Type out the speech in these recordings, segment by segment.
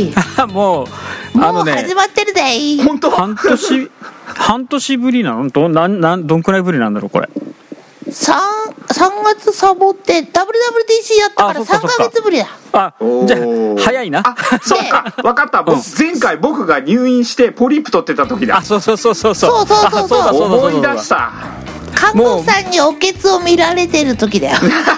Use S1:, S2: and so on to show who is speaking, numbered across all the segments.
S1: もうあのね。
S2: もう始まってるでい
S3: 本当？
S1: 半年半年ぶりなのどなんなんどんくらいぶりなんだろうこれ？
S2: 三三月サボって WWDC やったから3
S1: あそっか
S2: 月ぶりだ。
S1: あじゃあ早いな。
S3: あそうか。分かった。僕前回僕が入院してポリープ取ってた時だ。
S1: あそうそうそうそう
S2: そう。そうそうそう
S1: あだだ
S3: 思い
S1: だ
S3: 出した
S2: 看護師さんにおけつを見られてる時だよ。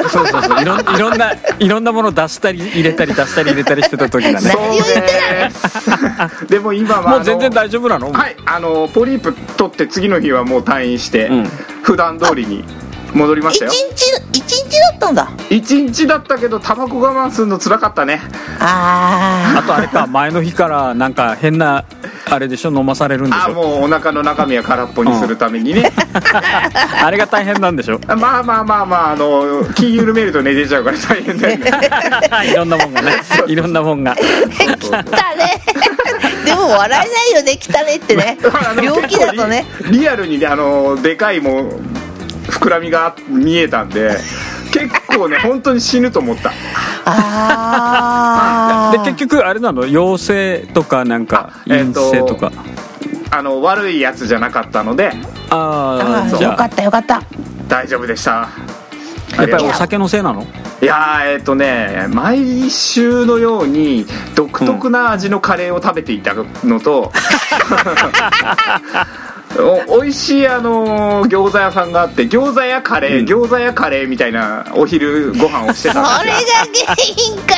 S1: そうそうそう。いろんいろんないろんなもの出したり入れたり出したり入れたりしてた時だね。
S2: 何を言って
S3: ですでも今は
S1: もう全然
S3: あ
S1: 大丈夫なの
S3: の？はい。あのポリープ取って次の日はもう退院して、
S1: うん。
S3: 普段通りに戻りまし
S2: 一
S3: たよ。
S2: 日一日だったんだ。
S3: 一日だったけどタバコ我慢するのつらかったね。
S2: あ
S1: あとあれか前の日からなんか変なあれでしょ飲まされるんでしょ？
S3: あもうお腹の中身は空っぽにするためにね、
S1: あれが大変なんでしょ？
S3: まあまあまあまああの気緩めると寝出ちゃうから大変だよね。
S1: いろんなもんがね。いろんなもんが。
S2: あ来たね。でも笑えないよね来たねってね。
S3: あの
S2: 病気だとね。
S3: リアルにねあのでかいもう膨らみが見えたんで結構ね 本当に死ぬと思った。
S2: ああ
S1: で結局あれなの？陽性とかなんか陰
S3: あえっと
S1: 性とか、
S3: あの悪いやつじゃなかったので。
S1: あ
S2: あよかったよかった。
S3: 大丈夫でした。
S1: やっぱりお酒のせいなの？
S3: いやーえっ、とね毎週のように独特な味のカレーを食べていたのと、お美味しいあのー餃子屋さんがあって餃子やカレー、
S1: うん。
S3: 餃子やカレーみたいなお昼ご飯をして
S2: それが
S3: たんですよ
S2: 原因か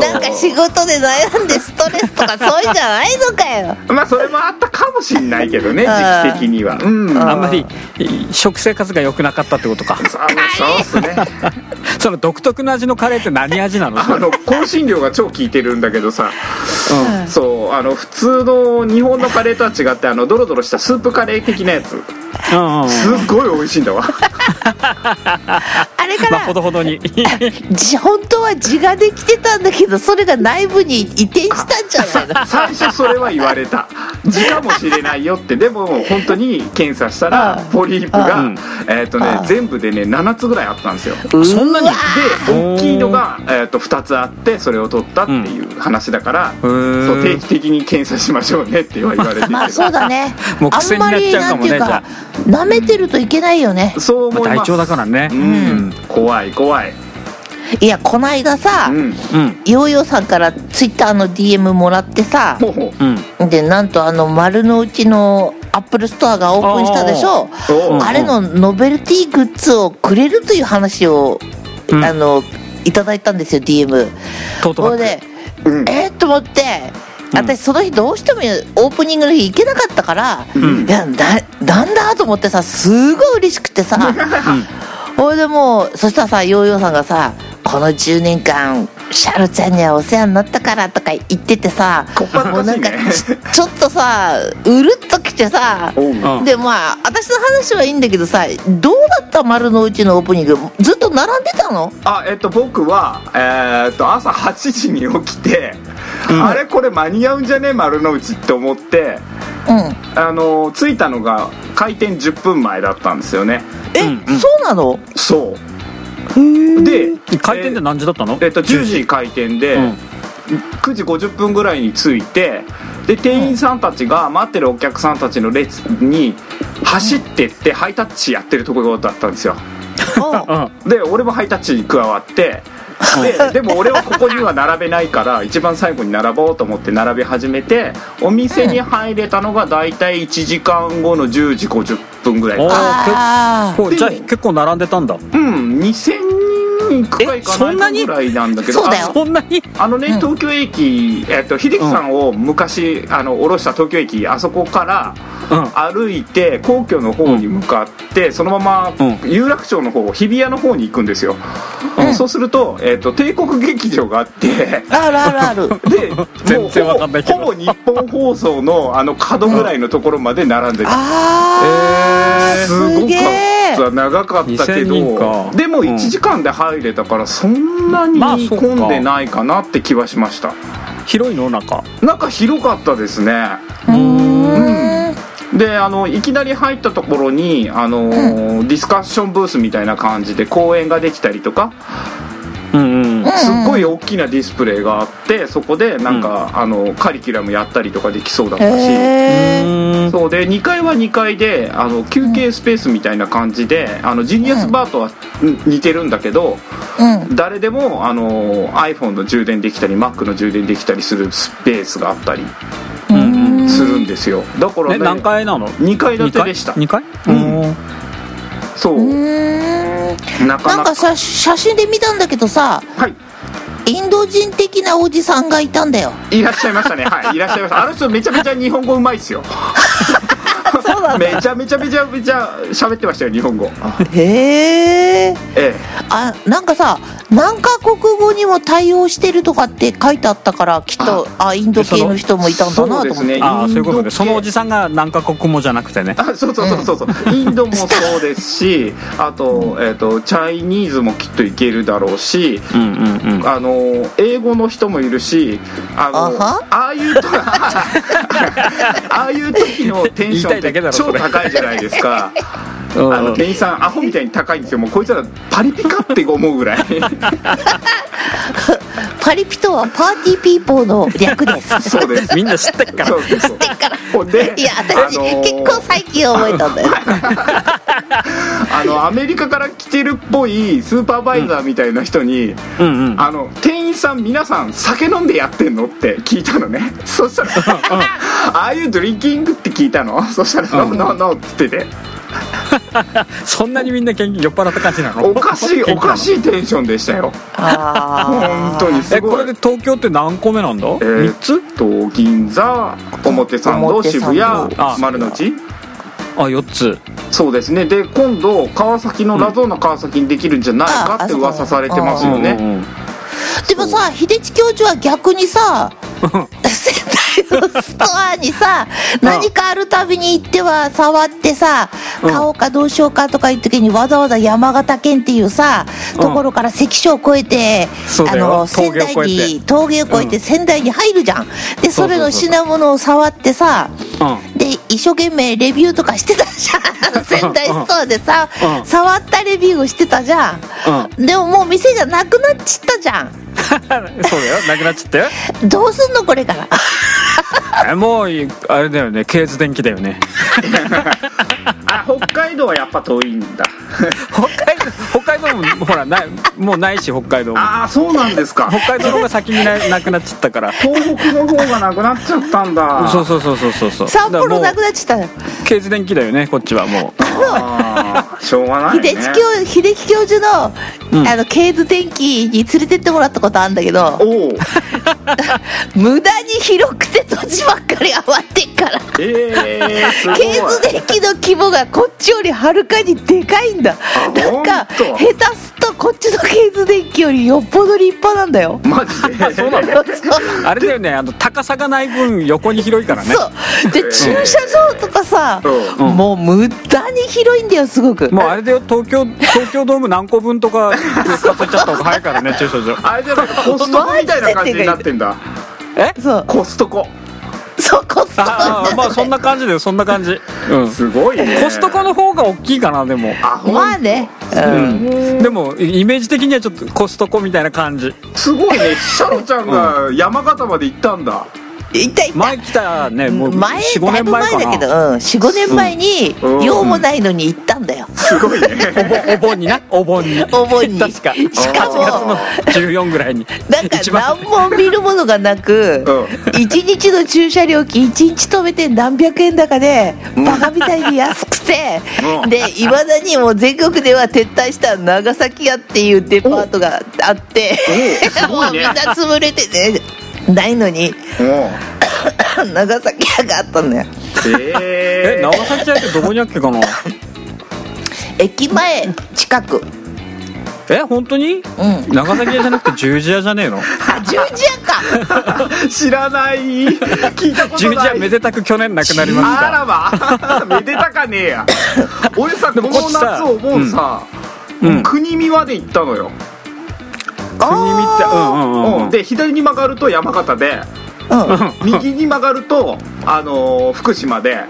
S2: なんか仕事で悩んでストレスとかそういうんじゃないのかよ。
S3: まあそれもあったかもしんないけどね時期的には。うん。
S2: あ
S1: んまりい食生活が良くなかったってことか。
S3: そうそうっすね。
S1: その独特な味のカレーって何味なの？
S3: あの香辛料が超効いてるんだけどさ。
S1: うん。
S3: そうあの普通の日本のカレーとは違ってあのドロドロしたスープカレー的なやつすっごい美味しいんだわ。
S2: あれか
S1: まあほ
S2: ら
S1: どほどに。
S2: じ本当は字ができてたんだけどそれが内部に移転したんじゃないの？
S3: 最初それは言われた。字かもしれないよってでも本当に検査したら
S2: あ
S3: ポリープが
S1: うん。
S3: えっとね
S2: あ
S3: 全部でね7つぐらいあったんですよ。
S1: そんなに
S3: で大きいのが、えー、と2つあってそれを取ったっていう話だから、
S1: へー。
S3: そう定期的に検査しましょうねって言われてるけど
S2: まあそうだね。
S1: もう癖になっちゃうかもね
S2: あんまりなんていうか舐めてるといけないよね。
S3: そう思います。
S1: 体調だからね。
S3: うん、怖い怖い。
S2: いやこないださ、
S3: うん。
S1: うん。
S2: ヨーヨーさんからツイッターの DM もらってさ
S3: ほうほ
S1: う。ん。
S2: でなんとあの丸の内のアップルストアがオープンしたでしょ。
S3: う。おう
S2: あれのノベルティグッズをくれるという話を、
S1: うん。
S2: あのいただいたんですよ DM
S1: トートバッグ。
S2: それで
S3: うん。
S2: えー、と思って私その日どうしてもオープニングの日行けなかったから、
S3: ん。
S2: いやななんだと思ってさすごい嬉しくてさ ほいでもうそしたらさヨーヨーさんがさ「この10年間シャロちゃんにはお世話になったから」とか言っててさ
S3: こっぱず
S2: もうなんかちちょっとさうるっときてさでまあ私の話はいいんだけどさどうだった丸の内のオープニング？ずっと並んでたの？
S3: あえっと僕はえーっと朝8時に起きて、
S1: うん
S3: あれこれ間に合うんじゃね丸の内って思って
S2: うん。
S3: あの着いたのが開店10分前だったんですよね。
S2: え、
S1: うんうん。
S2: そうなの？
S3: そう。で
S1: 開店って何時だったの？
S3: えっと10時開店で、
S1: うん。
S3: 9時50分ぐらいに着いてで店員さんたちが待ってるお客さんたちの列に走ってってハイタッチやってるところだったんですよ。
S1: うん。
S3: で俺もハイタッチに加わってで でも俺はここには並べないから一番最後に並ぼうと思って並べ始めてお店に入れたのが大体1時間後の10時50分ぐらい
S2: あ
S1: こうじゃあ結構並んでたんだ。
S3: うん2000人いくかいかなぐらいなんだけど
S2: そうだよ。
S3: あ
S1: そんなに？
S3: あのね、
S2: うん。
S3: 東京駅、えっと、秀樹さんを昔、あの降ろした東京駅あそこから
S1: うん
S3: 歩いて皇居の方に向かって、そのまま
S1: うん。
S3: 有楽町の方日比谷の方に行くんですよ、
S2: うん。
S3: そうすると、えっと、帝国劇場があって
S2: あるあるある
S3: で
S1: 全然わかんないけど。
S3: ほぼ日本放送のあの角ぐらいのところまで並んでた、
S2: あー、
S1: えー
S3: すごかった長かったけ
S1: 2000人か。
S3: どでも
S1: うん。
S3: 1時間で入れたからそんなに混んでないかなって気はしました。
S1: 広いの？中。
S3: 中広かったですね。
S2: うーん
S3: であのいきなり入ったところにあの、ディスカッションブースみたいな感じで講演ができたりとか
S1: うんうん。
S3: すっごい大きなディスプレイがあってそこでなんか、あのカリキュラムやったりとかできそうだったし、
S2: へえ
S3: そうで2階は2階であの休憩スペースみたいな感じで、あのジニアスバーとはうん似てるんだけど、
S2: うん。
S3: 誰でもあの iPhone の充電できたり Mac の充電できたりするスペースがあったり。
S1: うんうん
S3: するんですよ。だから
S1: え
S3: ね
S1: 何階なの
S3: ？2階建てでした。
S1: 2階
S3: うん。
S1: うん
S3: そう。う
S2: ー。ん
S3: なかなか。
S2: なんかさ写真で見たんだけどさ
S3: はい。
S2: インド人的なおじさんがいたんだよ
S3: いらっしゃいましたねはいいらっしゃいましたあの人めちゃめちゃ日本語うまいっすよ
S2: そうなん
S3: めちゃめちゃめちゃめちゃ喋ってましたよ日本語。
S2: へえ
S3: え。
S2: あなんかさ何カ国語にも対応してるとかって書いてあったからきっとあインド系の人もいたんだなと思って、
S3: そうですね
S1: ああそういうこと
S3: インド系。
S1: でそのおじさんが何カ国もじゃなくてね。
S3: あそうそうそうそうそう。インドもそうですしあと,、えー、とチャイニーズもきっといけるだろうし
S1: うんうんうん。
S3: あの英語の人もいるしあの
S2: あは？
S3: ああいうと ああいう時のテンション
S1: 言いたいだけだ
S3: って超
S1: ろそれ
S3: 高いじゃないですか。
S1: うん。
S3: あの店員さんアホみたいに高いんですよ。もうこいつらパリピかって思うぐらい
S2: パリピとはパーティーピーポーの略です。
S3: そうです。
S1: みんな知ってっから。
S3: そうそうそう。ほんで
S2: いや私、
S3: あのー
S2: 結構最近覚えたんだよ。
S3: あのアメリカから来てるっぽいスーパーバイザーみたいな人に、
S1: うんうん。
S3: あの店員さん皆さん酒飲んでやってんのって聞いたのね。そしたら「ああいうドリンキング?」って聞いたのそしたら「ノーノーノー」っつってて
S1: そんなにみんな元気酔っ払った感じなの？
S3: おかしいおかしいテンションでしたよ。
S2: あ
S3: 本当にすごい。
S1: えこれで東京って何個目なんだ？
S3: えー
S1: 3つ？
S3: と銀座表参道渋
S2: 道。
S3: 谷
S1: あ
S3: 丸の内？
S1: あ4つ。
S3: そうですね。で今度川崎のラゾーナ川崎にできるんじゃないかって噂されてますよね、
S1: うんうん
S2: でもさ秀地教授は逆にさ 仙台のストアにさ何かあるたびに行っては触ってさ
S1: うん。
S2: 買おうかどうしようかとかいう時にわざわざ山形県っていうさ
S1: うん。
S2: ところから関所を越えてあの仙台に峠を越えて仙台に入るじゃん。でそれの品物を触ってさ
S1: うん。
S2: で一生懸命レビューとかしてたじゃん。仙台ストアでさ
S1: うん。
S2: 触ったレビューをしてたじゃん。
S1: うん。
S2: でももう店がなくなっちったじゃん
S1: そうだよ。なくなっちゃったよ。
S2: どうすんのこれから。
S1: えもういあれだよね。ケーズ電機だよね。
S3: あ北海道はやっぱ遠いんだ。
S1: 北海道北海道もほらないもうないし北海道も。
S3: ああそうなんですか。
S1: 北海道の方が先にななくなっちゃったから。
S3: 東北の方がなくなっちゃったんだ。
S1: そうそうそうそうそう。そう
S2: 札幌なくなっちゃったよ
S1: うケーズ電機だよねこっちはも
S3: あーしょうがないね。
S2: 秀樹教秀樹教授の,、
S1: うん。
S2: あのケーズ電機に連れてってもらったことあるんだけど 無駄に広くて土地ばっかり余ってっから。
S3: えー、すごい。
S2: ケーズ電機の規模がこっちよりはるかにでかいんだ。なんか下手すとこっちのケーズ電機よりよっぽど立派なんだよ。
S3: マジで？
S1: そうなの？あれだよね。あの高さがない分横に広いからね。
S2: そう。で駐車場とかさ、
S3: う
S1: うん。
S2: もう無駄に広いんだよすごく。
S1: もうあれだよ東京東京ドーム何個分とか 数えちゃった方が早いからね駐車場。
S3: あれじゃないか コストコみたいな感じになってんだ。
S1: え？
S2: そう。
S3: コストコ。
S2: そうコストコ。
S1: ああまあそんな感じだよそんな感じ。うん。
S3: すごいね。
S1: コストコの方が大きいかなでも。
S3: あほん
S2: まあね、う、
S1: うん。ん。でもイメージ的にはちょっとコストコみたいな感じ。
S3: すごいね。シャロちゃんが山形まで行ったんだ
S2: いたいた
S1: 前来たねもう
S2: 前
S1: 45
S2: だいぶ
S1: 年前
S2: だけど、うん、45年前に
S3: うん。
S2: 用もないのに行ったんだよ、
S3: すごいね。
S1: お盆にな。お盆に。
S2: お盆に。
S1: 確か。
S2: しかも
S1: 8月の14ぐらいに。
S2: なんか何も見るものがなく、
S3: う
S2: 一日の駐車料金一日止めて何百円高でバカみたいに安くて
S3: うん。
S2: でいまだにもう全国では撤退した長崎屋っていうデパートがあって もうみんな潰れてねないのに
S3: も
S2: 長崎屋があったんだよ。
S3: うえ
S1: え長崎屋ってどこにあっけかな？
S2: 駅前近く。
S1: え本当に？
S2: うん。
S1: 長崎屋じゃなくて十字屋じゃねえの？
S2: あ十字屋か。
S3: 知らない。聞いたこと
S1: 十字
S3: ない
S1: 屋めでたく去年亡くなりまし
S3: あらま。めでたかねえや。俺さこの
S1: でもこっちさ
S3: 夏思うさ、
S1: うん。
S3: 国見まで行ったのよ、
S1: た国見ってうんうんうんうん。
S3: で左に曲がると山形で
S2: うん。
S3: 右に曲がると、あのー福島で。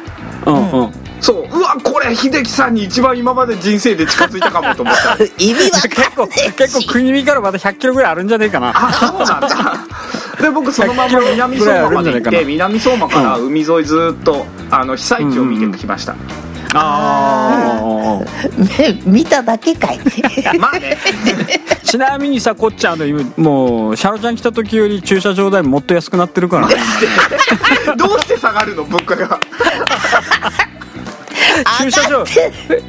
S1: うんうん。
S3: そう。うわこれ秀樹さんに一番今まで人生で近づいたかもと思った。
S2: 意味わ
S1: 結構結構国見からまた100キロぐらいあるんじゃねえかな。
S3: あそうなんだ。で僕そのまま南相馬まで行って南相馬から海沿いずっとあの被災地を見てきました、
S1: ああ
S2: 目見ただけかい。
S3: まあね。
S1: ちなみにさこっちゃんあの今もうシャロちゃん来た時より駐車場代もっと安くなってるから。ね
S3: どうして下がるの？物価が。
S1: 駐車場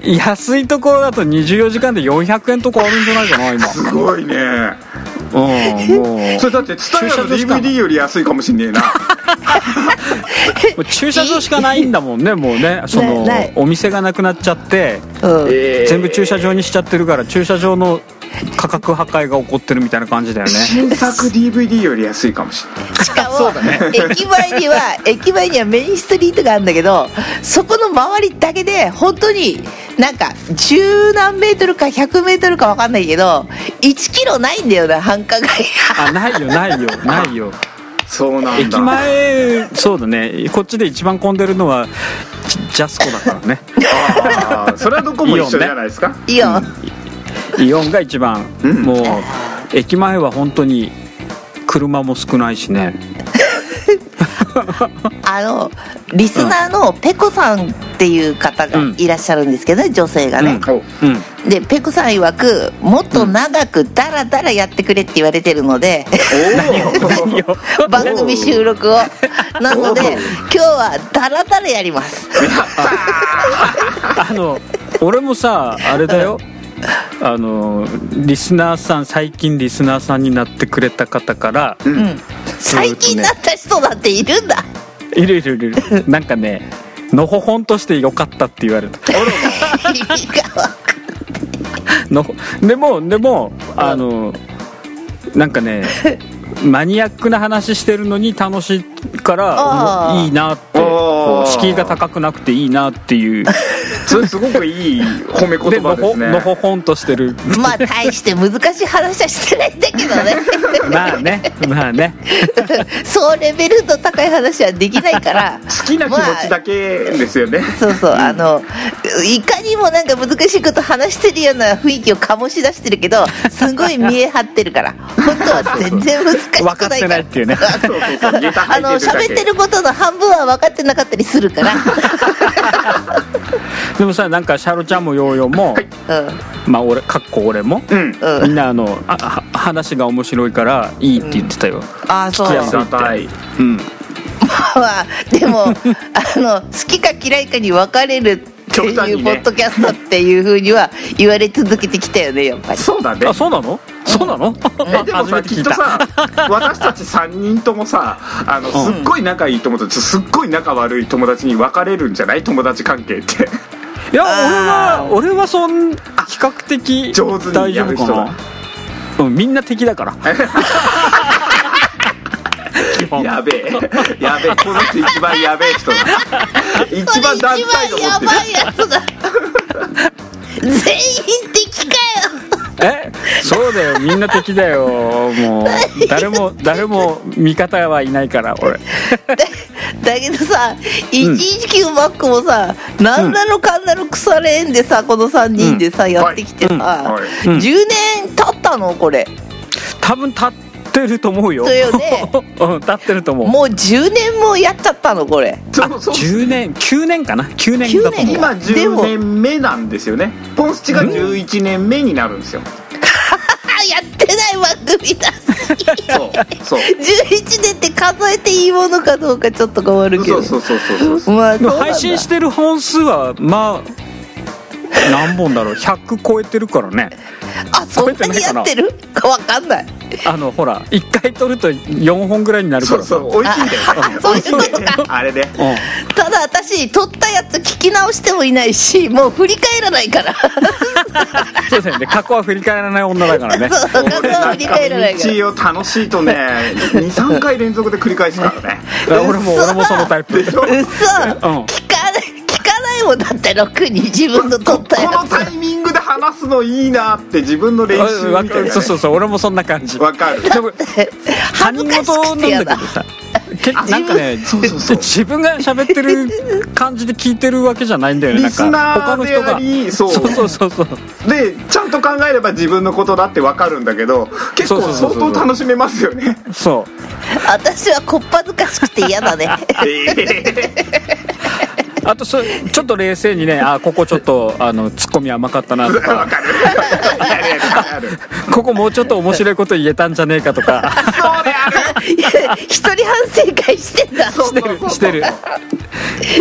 S1: 安いところだと24時間で400円とかあるんじゃないかな今。
S3: すごいね。
S1: うんもう。
S3: それだってツタヤの
S1: 駐車場しか。
S3: DVD より安いかもしんねえな
S1: 駐車場しかないんだもんねもうね そのお店がなくなっちゃって
S2: うん。
S3: えー
S1: 全部駐車場にしちゃってるから駐車場の価格破壊が起こってるみたいな感じだよね。
S3: 新作 DVD より安いかもしれない。
S2: しかも、駅前には 駅前にはメインストリートがあるんだけどそこの周りだけで本当になんか十何メートルか100メートルか分かんないけど1キロないんだよな繁華街
S1: あないよないよないよ
S3: そうなんだ。
S1: 駅前そうだね。こっちで一番混んでるのはジジャスコだからね。
S3: あーそれはどこも一緒じゃないですか？
S2: いいよ、
S1: イオンが一番、
S3: うん。
S1: もう駅前は本当に車も少ないしね
S2: あのリスナーのペコさんっていう方がいらっしゃるんですけどね、女性がね、
S3: お
S1: う。ん。
S2: でペコさん曰くもっと長くダラダラやってくれって言われてるので、番組収録を。なので今日はダラダラやります。
S1: あの俺もさあれだよ。あのリスナーさん最近リスナーさんになってくれた方から
S2: うん最近なった人だっているんだ。
S1: いるいるいる。なんかねのほほんとしてよかったって言われた。のでもでもあのなんかねマニアックな話してるのに楽しいからいいなって敷居が高くなくていいなっていう。
S3: それすごくいい褒め
S1: でのほ
S3: 言葉ですね。
S1: のほほんとしてる。
S2: まあ大して難しい話はしてないんだけどね。
S1: まあねまあね。
S2: そうレベルの高い話はできないから。
S3: 好きな気持ちだけですよね、
S2: そうそう、あのいかにもなんか難しいこと話してるような雰囲気を醸し出してるけどすごい見え張ってるから本当は全然難しくないから。
S1: 分かってないっていうね。
S3: そうそうそうネタ
S2: あの
S3: 吐いてるだけ
S2: 喋ってることの半分は分かってなかったりするから、
S1: でもさなんかシャロちゃんもヨーヨーも、
S3: はい。
S1: まあ俺かっこ俺も
S3: うん。
S2: うん。うん
S1: みんなあのあは話が面白いからいいって言ってたよ、
S2: ああそう。
S1: 聞きやうん。
S2: まあでもあの好きか嫌いかに分かれるっていう
S3: 極端にね。
S2: ポッドキャストっていうふうには言われ続けてきたよねやっぱり。
S3: そうだね。
S1: あそうなの？そうなの？
S3: えでも
S1: 初
S3: さきっとさ私たち3人ともさあのすっごい仲いい友達とすっごい仲悪い友達に分かれるんじゃない？友達関係って。
S1: いや俺
S2: あ
S1: は俺はそん比較的
S3: 上手に
S1: 大丈
S3: やる人だ。
S1: 夫かな。うんみんな敵だから。基 本
S3: やべえ。やべえ。この人一番やべえ人だ一番ダンサイド持ってる
S2: やばいやつだ。全員敵かよ。
S1: え？そうだよ。みんな敵だよ。もう誰も誰も。味方はいないから俺。
S2: だだけどさ119マックもさ、なんなのかんなの腐れ縁でさこの3人でさ、やってきてさ、
S3: うん。はい。
S1: うん。
S2: 10年経ったの？これ。
S1: 多分立ってると思うよ。
S2: だよね。
S1: うん立ってると思う。
S2: もう10年もやっちゃったのこれ。
S3: そうそう。
S1: 10年9年かな？9年だと思う。
S2: 9
S3: 今10
S2: でも
S3: 年目なんですよね。ポンスチが11年目になるんですよ。
S2: あ やってない番組だ
S3: そうそう。
S2: 11年って数えていいものかどうかちょっと変わるけど。
S3: そうそうそうそうそう。
S2: まあ
S1: でも
S2: そうなんだ。
S1: 配信してる本数はまあ何本だろう？100超えてるからね。
S2: あそんなにやってる？かわかんない。
S1: あのほら1回撮ると4本ぐらいになるからさ。
S3: そうそう。美味しいんだよ
S2: あそういうことか。
S3: あれね
S1: うん。
S2: ただ私撮ったやつ聞き直してもいないしもう振り返らないから。
S1: そうですね。で過去は振り返らない女だからね。
S2: そう過去は振り返らないから。
S3: 道を楽しいとね23回連続で繰り返すからね。
S1: 俺も俺もそのタイプ。
S3: でしょ？
S2: 嘘、
S1: ん。
S2: 聞かない聞かだってろくに自分の撮
S3: こ
S2: ったや
S3: このタイミングで話すのいいなって自分の練習みたいな、ね、
S1: そうそうそう。俺もそんな感じ。
S3: わかる。
S1: でも
S2: つ
S1: 他人事なんだけどさ。けなんかね
S3: そうそうそう。
S1: 自分が喋ってる感じで聞いてるわけじゃないんだよね。
S3: リスナーでありそう。
S1: そうそうそうそう。
S3: でちゃんと考えれば自分のことだってわかるんだけど結構
S1: そうそうそうそう。
S3: 相当楽しめますよね。
S1: そう。
S2: 私はこっぱずかしくて嫌だね
S1: あとそちょっと冷静にねあここちょっとあのツッコミ甘かったなと
S3: わ
S1: かここもうちょっと面白いこと言えたんじゃねえかとか。
S3: そうである
S2: いや一人反省会してんだ
S1: してるしてる。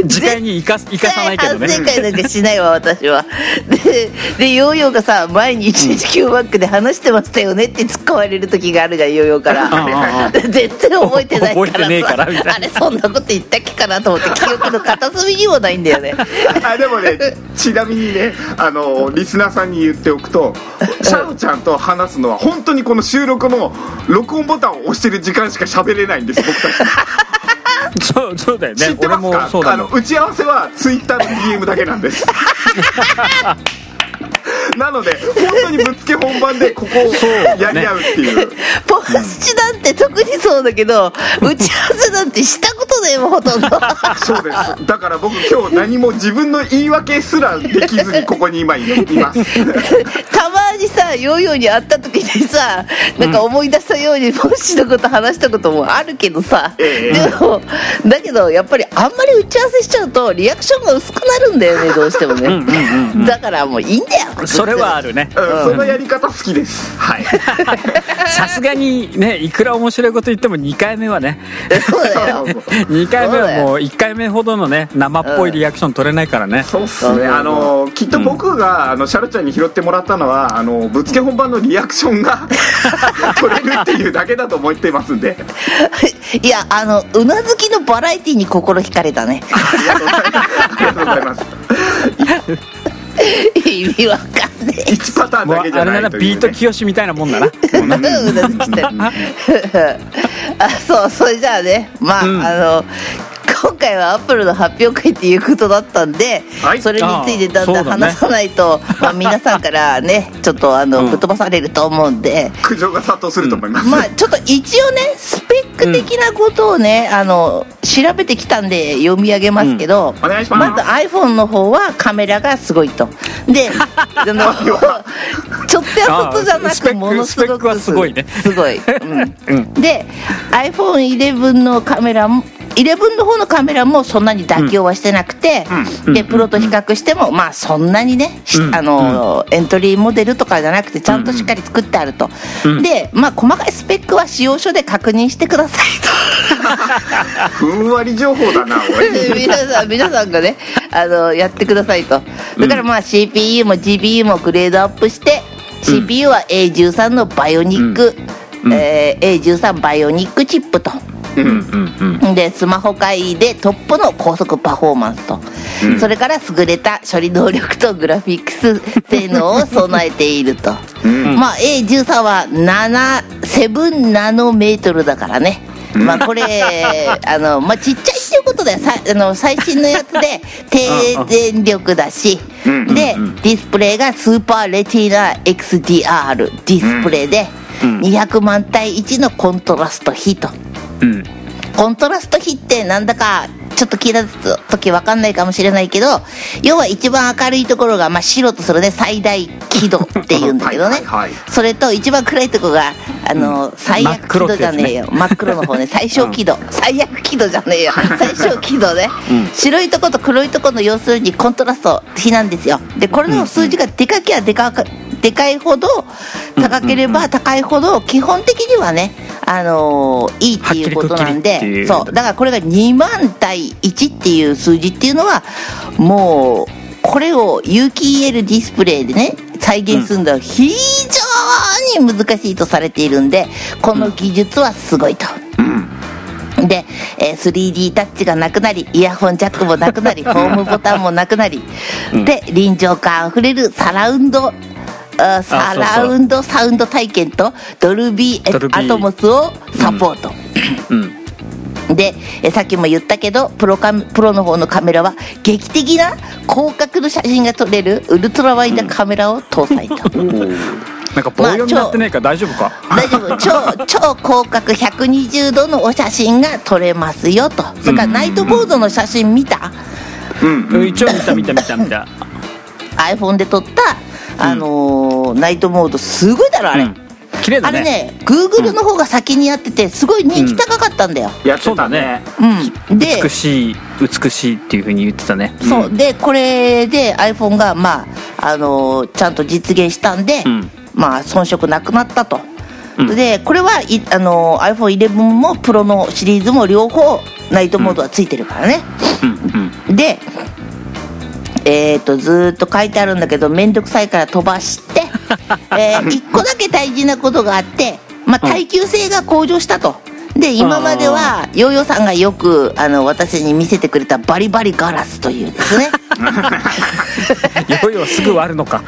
S1: 次回に生かす生かさないけどね。
S2: 反省会なんかしないわ私は。ででヨーヨーがさ前に119バックで話してましたよねって突っ込まれる時があるじゃんヨーヨーから。
S1: うんうんうん
S2: 全然覚えてないからさ。
S1: 覚えてねえからみたいな。
S2: あれそんなこと言ったっけかなと思って記憶の片隅にもないんだよね。
S3: あでもねちなみにねあのリスナーさんに言っておくとシャロちゃんと話すのは本当にこの収録の録音ボタンを押してる時間しか喋れないんです僕たち。
S1: そうそうだよね。
S3: 知ってますか？あの打ち合わせはツイッターの DM だけなんです なので本当にぶっつけ本番でここをやり合うっていう。
S2: ポンチなんて特にそうだけど打ち合わせなんてしたことねえもんほとんど。
S3: そうです。だから僕今日何も自分の言い訳すらできずにここに今います。
S2: たまにさヨーヨーに会った時にさなんか思い出したようにポンチのこと話したこともあるけどさ、
S3: ええ。
S2: でもだけどやっぱりあんまり打ち合わせしちゃうとリアクションが薄くなるんだよねどうしてもね。だからもういいんだよ
S1: それはあるね。
S3: うん。そのやり方好きです。はい。
S1: さすがにねいくら面白いこと言っても2回目はね。
S2: そうだよ。
S3: そうそうそう
S1: 2回目はもう1回目ほどのね生っぽいリアクション取れないからね。
S3: そうっすね。あのきっと僕が、あのシャルちゃんに拾ってもらったのはあのぶっつけ本番のリアクションが 取れるっていうだけだと思ってますんで。
S2: いやあのうなずきのバラエティに心惹かれたね。
S3: ありがとうございます
S2: 意味わかんねえ。
S3: 1パターンだけじゃ
S1: あれな
S3: いという、ね、
S1: ビートきよしみたいなもんだな。
S2: あそうそれじゃあね。まあ、
S1: うん。
S2: あの今回はアップルの発表会っていうことだったんで、
S3: はい。
S2: それについてだんだん話さないと、まあ、皆さんからねちょっとあの、
S1: うん。
S2: ぶっ飛ばされると思うんで。
S3: 苦情が殺到すると思います、
S2: まあちょっと一応ねスペック的なことをね、あの調べてきたんで読み上げますけど、
S3: お願いします。
S2: ず iPhone の方はカメラがすごいと。で ちょっとやそっとじゃなくものすごく
S1: すごい。ね。
S2: すごい、うん。
S1: うん。
S2: で iPhone11 のカメラも11の方のカメラもそんなに妥協はしてなくて、でプロと比較してもまあそんなにね、あの、エントリーモデルとかじゃなくてちゃんとしっかり作ってあると、でまあ細かいスペックは使用書で確認してくださいと
S3: ふんわり情報だな
S2: 皆さん皆さんがねあのやってくださいとだからまあ CPU も GPU もグレードアップして、CPU は A13 のバイオニック、
S1: うん
S2: えー A13 バイオニックチップと
S3: うん
S1: うんうん。
S2: でスマホ界でトップの高速パフォーマンスと、
S3: うん。
S2: それから優れた処理能力とグラフィックス性能を備えていると、
S3: うん。
S2: まあ A13 は7 7ナノメートルだからね。まあこれ あのまあちっちゃいっていうことでさあの最新のやつで 低電力だし。
S3: うん
S2: で
S1: うん。
S2: ディスプレイがスーパーレティーナ XDR ディスプレイで
S1: うん。
S2: 200万対1のコントラスト比と
S1: うん。
S2: コントラスト比ってなんだかちょっと聞いた時わかんないかもしれないけど要は一番明るいところが、まあ、白とするね最大輝度っていうんだけどね。
S3: はい
S2: それと一番暗いとこがあの、最悪輝度じゃねえよ。真っ黒の方ね。最小輝度、最悪輝度じゃねえよ。最小輝度ね、白いとこと黒いとこの要するにコントラスト比なんですよ。でこれの数字がでかきゃでかかでかいほど高ければ高いほど基本的にはねあのーいいっていうことなんでそう。だからこれが2万対1っていう数字っていうのはもうこれを有機 EL ディスプレイでね再現するのは非常に難しいとされているんでこの技術はすごいと。で、えー 3D タッチがなくなりイヤホンジャックもなくなりホームボタンもなくなり、で臨場感あふれるサラウンドあサラウンドサウンド体験とドルビー
S1: ドルビー。
S2: アトモスをサポート、
S1: うん。
S2: でえさっきも言ったけどプロカメプロの方のカメラは劇的な広角の写真が撮れるウルトラワイドカメラを搭載と、
S1: なんか棒読みになってないから大丈夫か、
S2: 大丈夫。超 超広角120度のお写真が撮れますよと。それからナイトボードの写真見た？
S3: うん。
S1: うん。一応見た見た見た見た。
S2: iPhone で撮った、あのーナイトモードすごいだろあれ、
S1: うん。綺麗だね。
S2: あれね Google の方が先にやっててすごい人気高かったんだよ、
S3: やってたね。
S2: うん。で
S1: 美しい美しいっていうふうに言ってたね。
S2: そう。でこれで iPhone がまああのーちゃんと実現したんで、
S1: うん。
S2: まあ遜色なくなったと、
S1: うん。
S2: でこれはいあのー iPhone11 もプロのシリーズも両方ナイトモードはついてるからね、
S1: うん。うん。
S2: でえー、とずーっと書いてあるんだけど面倒くさいから飛ばして、え1個だけ大事なことがあって、まあ、耐久性が向上したと。で今まではヨーヨーさんがよくあの私に見せてくれたバリバリガラスというですね。
S1: いよいよすぐ割るのか。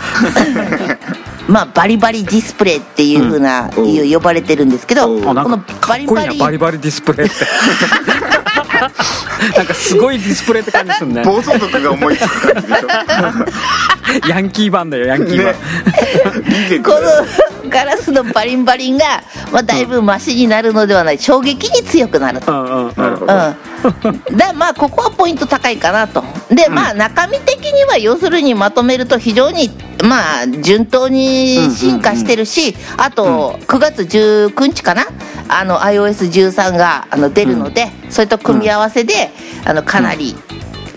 S2: まあバリバリディスプレイっていうふうな、
S3: うん。
S2: いう呼ばれてるんですけど
S3: う。ん
S2: このバリバリ
S1: なバリバリディスプレイって なんかすごいディスプレイって感じするね。
S3: 暴走族が思いつく感じでしょ。
S1: ヤンキー版だよヤンキー版、
S3: ね。
S2: このガラスのバリンバリンが、まあ、だいぶマシになるのではない衝撃に強くなると。
S1: うんう
S2: まあここはポイント高いかなと。でまあ中身的には要するにまとめると非常にまあ順当に進化してるし、あと9月19日かな？あの iOS13 があの出るので、それと組み合わせであのかなり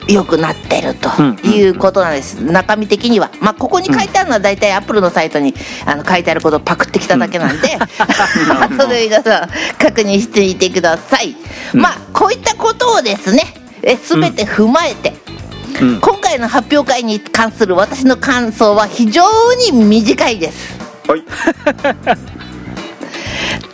S2: 良くなってるということなんです、中身的には。まあここに書いてあるのは大体アップルのサイトにあの書いてあることをパクってきただけなんで、後で皆さん確認してみてください、まあこういったことをですねえ全て踏まえて、
S1: うん。
S2: 今回の発表会に関する私の感想は非常に短いです。
S3: はい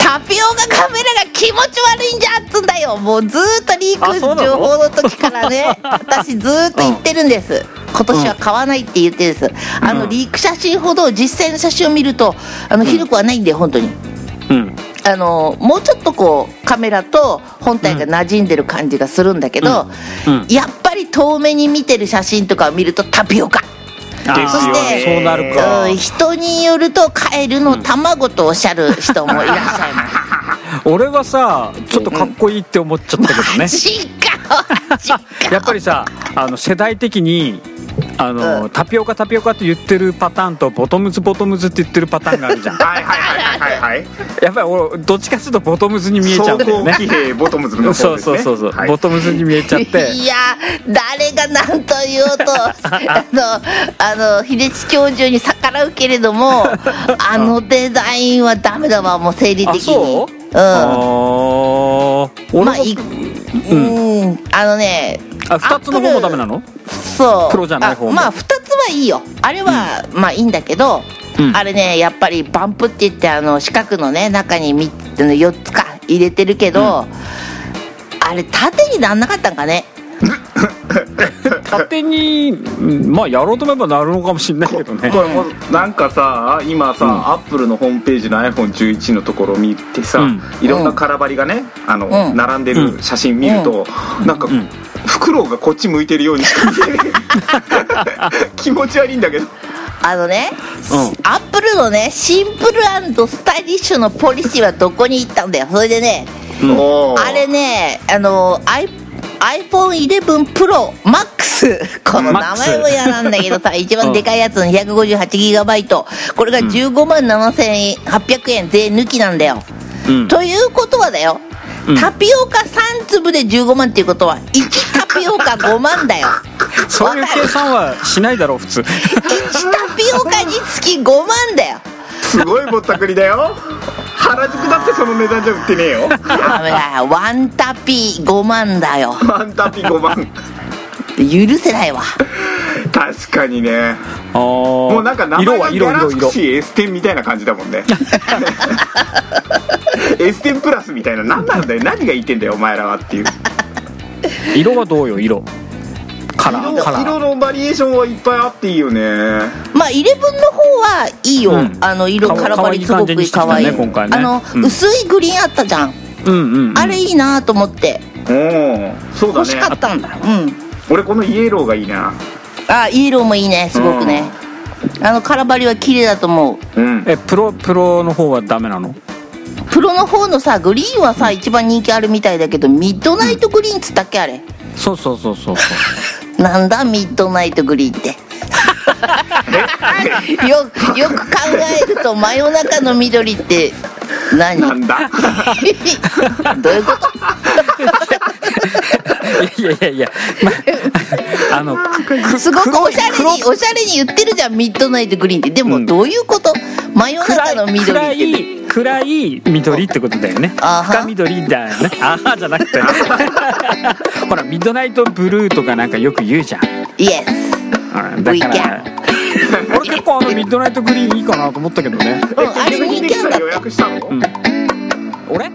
S2: タピオカカメラが気持ち悪いんじゃっつんだよ。もうずーっとリーク情報の時からね。私ずーっと言ってるんです。今年は買わないって言ってです。あのリーク写真ほど実際の写真を見るとあのひどくはないんだよ本当に。
S1: うん。
S2: あのもうちょっとこうカメラと本体が馴染んでる感じがするんだけど、
S1: うん。
S2: やっぱり遠目に見てる写真とかを見るとタピオカ
S1: あー
S3: ですよね
S1: そうなるか。
S2: うん人によるとカエルの卵とおっしゃる人もいらっしゃいます、
S1: 俺はさちょっとかっこいいって思っちゃったけどね。
S2: 違う違う。
S1: やっぱりさあの世代的にあの、
S2: うん。
S1: タピオカタピオカって言ってるパターンとボトムズボトムズって言ってるパターンがあるじゃん。
S3: はいはいはいはいはい。
S1: やっぱり俺どっちかっていうとボトムズに見えちゃうんだよね
S3: 騎兵ボトムズの方です
S1: そ
S3: ね
S1: うそうそうそう、
S3: はい
S1: ボトムズに見えちゃって。
S2: いや誰が何と言おうと あのあの秀地教授に逆らうけれども あのデザインはダメだわもう生理的に
S1: あそう
S2: うん。
S1: あ
S2: まあいうん。あのね
S1: あ2つの方もダメなの？
S2: そう。
S1: プロじゃない方も。
S2: あまあ2つはいいよ。あれは、まあいいんだけど、
S1: うん。
S2: あれねやっぱりバンプって言ってあの四角のね中にみあの4つか入れてるけど、あれ縦になんなかったんかね？
S1: 勝手にうんまあやろうと思えばなるのかもしれないけどね。
S3: これもうなんかさ今さ、
S1: うん
S3: アップルのホームページの iPhone11 のところを見てさ、
S1: うん。
S3: いろんな空張りがねあの、
S2: うん。
S3: 並んでる写真見ると、なんか、
S1: ん
S3: フクロウがこっち向いてるようにしか見えない気持ち悪いんだけど。
S2: あのね、
S1: うん。
S2: アップルのねシンプルスタイリッシュのポリシーはどこに行ったんだよ。それでね
S1: うん。
S2: あれねあの i iPhone11 Pro Max この名前も嫌なんだけどさ一番でかいやつの 258GB これが15万7800円税抜きなんだよ、
S1: うん。
S2: ということはだよ、
S1: うん。
S2: タピオカ3粒で15万っていうことは1タピオカ5万だよ。
S1: そういう計算はしないだろう普通。
S2: 1タピオカにつき5万だよ。
S3: すごいぼったくりだよ。原宿だってその値段じゃ売ってねえよ。
S2: ダメだよ。ワンタピ5万だよ。
S3: ワンタピ5万。
S2: 許せないわ。
S3: 確かにね。
S1: あも
S3: もうなんか名前
S1: 色は
S3: がギャラ
S1: 色色色
S3: クシー S10 みたいな感じだもんね S10 プラスみたいな何なんだよ。何が言ってんだよお前らはっていう。
S1: 色はどうよ色。カラー
S3: 色
S1: カラー。
S3: 色のバリエーションはいっぱいあっていいよね。
S2: まあ11の方はいいよ、
S1: うん。
S2: あの色カラバリすごく可愛い
S1: い。ね今回ね。
S2: あの、
S1: うん。
S2: 薄いグリーンあったじゃん、
S1: うんうん、うん、
S2: あれいいなと思って。
S3: おおそうだ
S2: 欲しか
S3: ね
S2: ったんだ、うん。
S3: 俺このイエローがいいな。
S2: あイエローもいいね。すごくね、あのカラバリは綺麗だと思う。
S3: うん。
S1: えプロプロの方はダメなの？
S2: プロの方のさグリーンはさ一番人気あるみたいだけどミッドナイトグリーンっつったっけあれ？
S1: そうそうそうそうそう。
S2: なんだミッドナイトグリーンって？よよく考えると真夜中の緑って何？
S3: なんだ？
S2: どういうこと？
S1: いやいやいや、ま、あのく
S2: すごくおしゃれ
S1: 黒
S2: におしゃれに言ってるじゃんミッドナイトグリーンって。で
S1: うん。
S2: もどういうこと、真夜中の緑
S1: 暗
S2: って
S1: い暗い緑ってことだよね。深緑だよね。あはじゃなくて ほらミッドナイトブルーとかなんかよく言うじゃん。
S2: イエス
S1: うんだから俺結構あのミッドナイトグリーンいいかなと思ったけどね。
S2: うんあれ
S3: 予約したの
S1: うん俺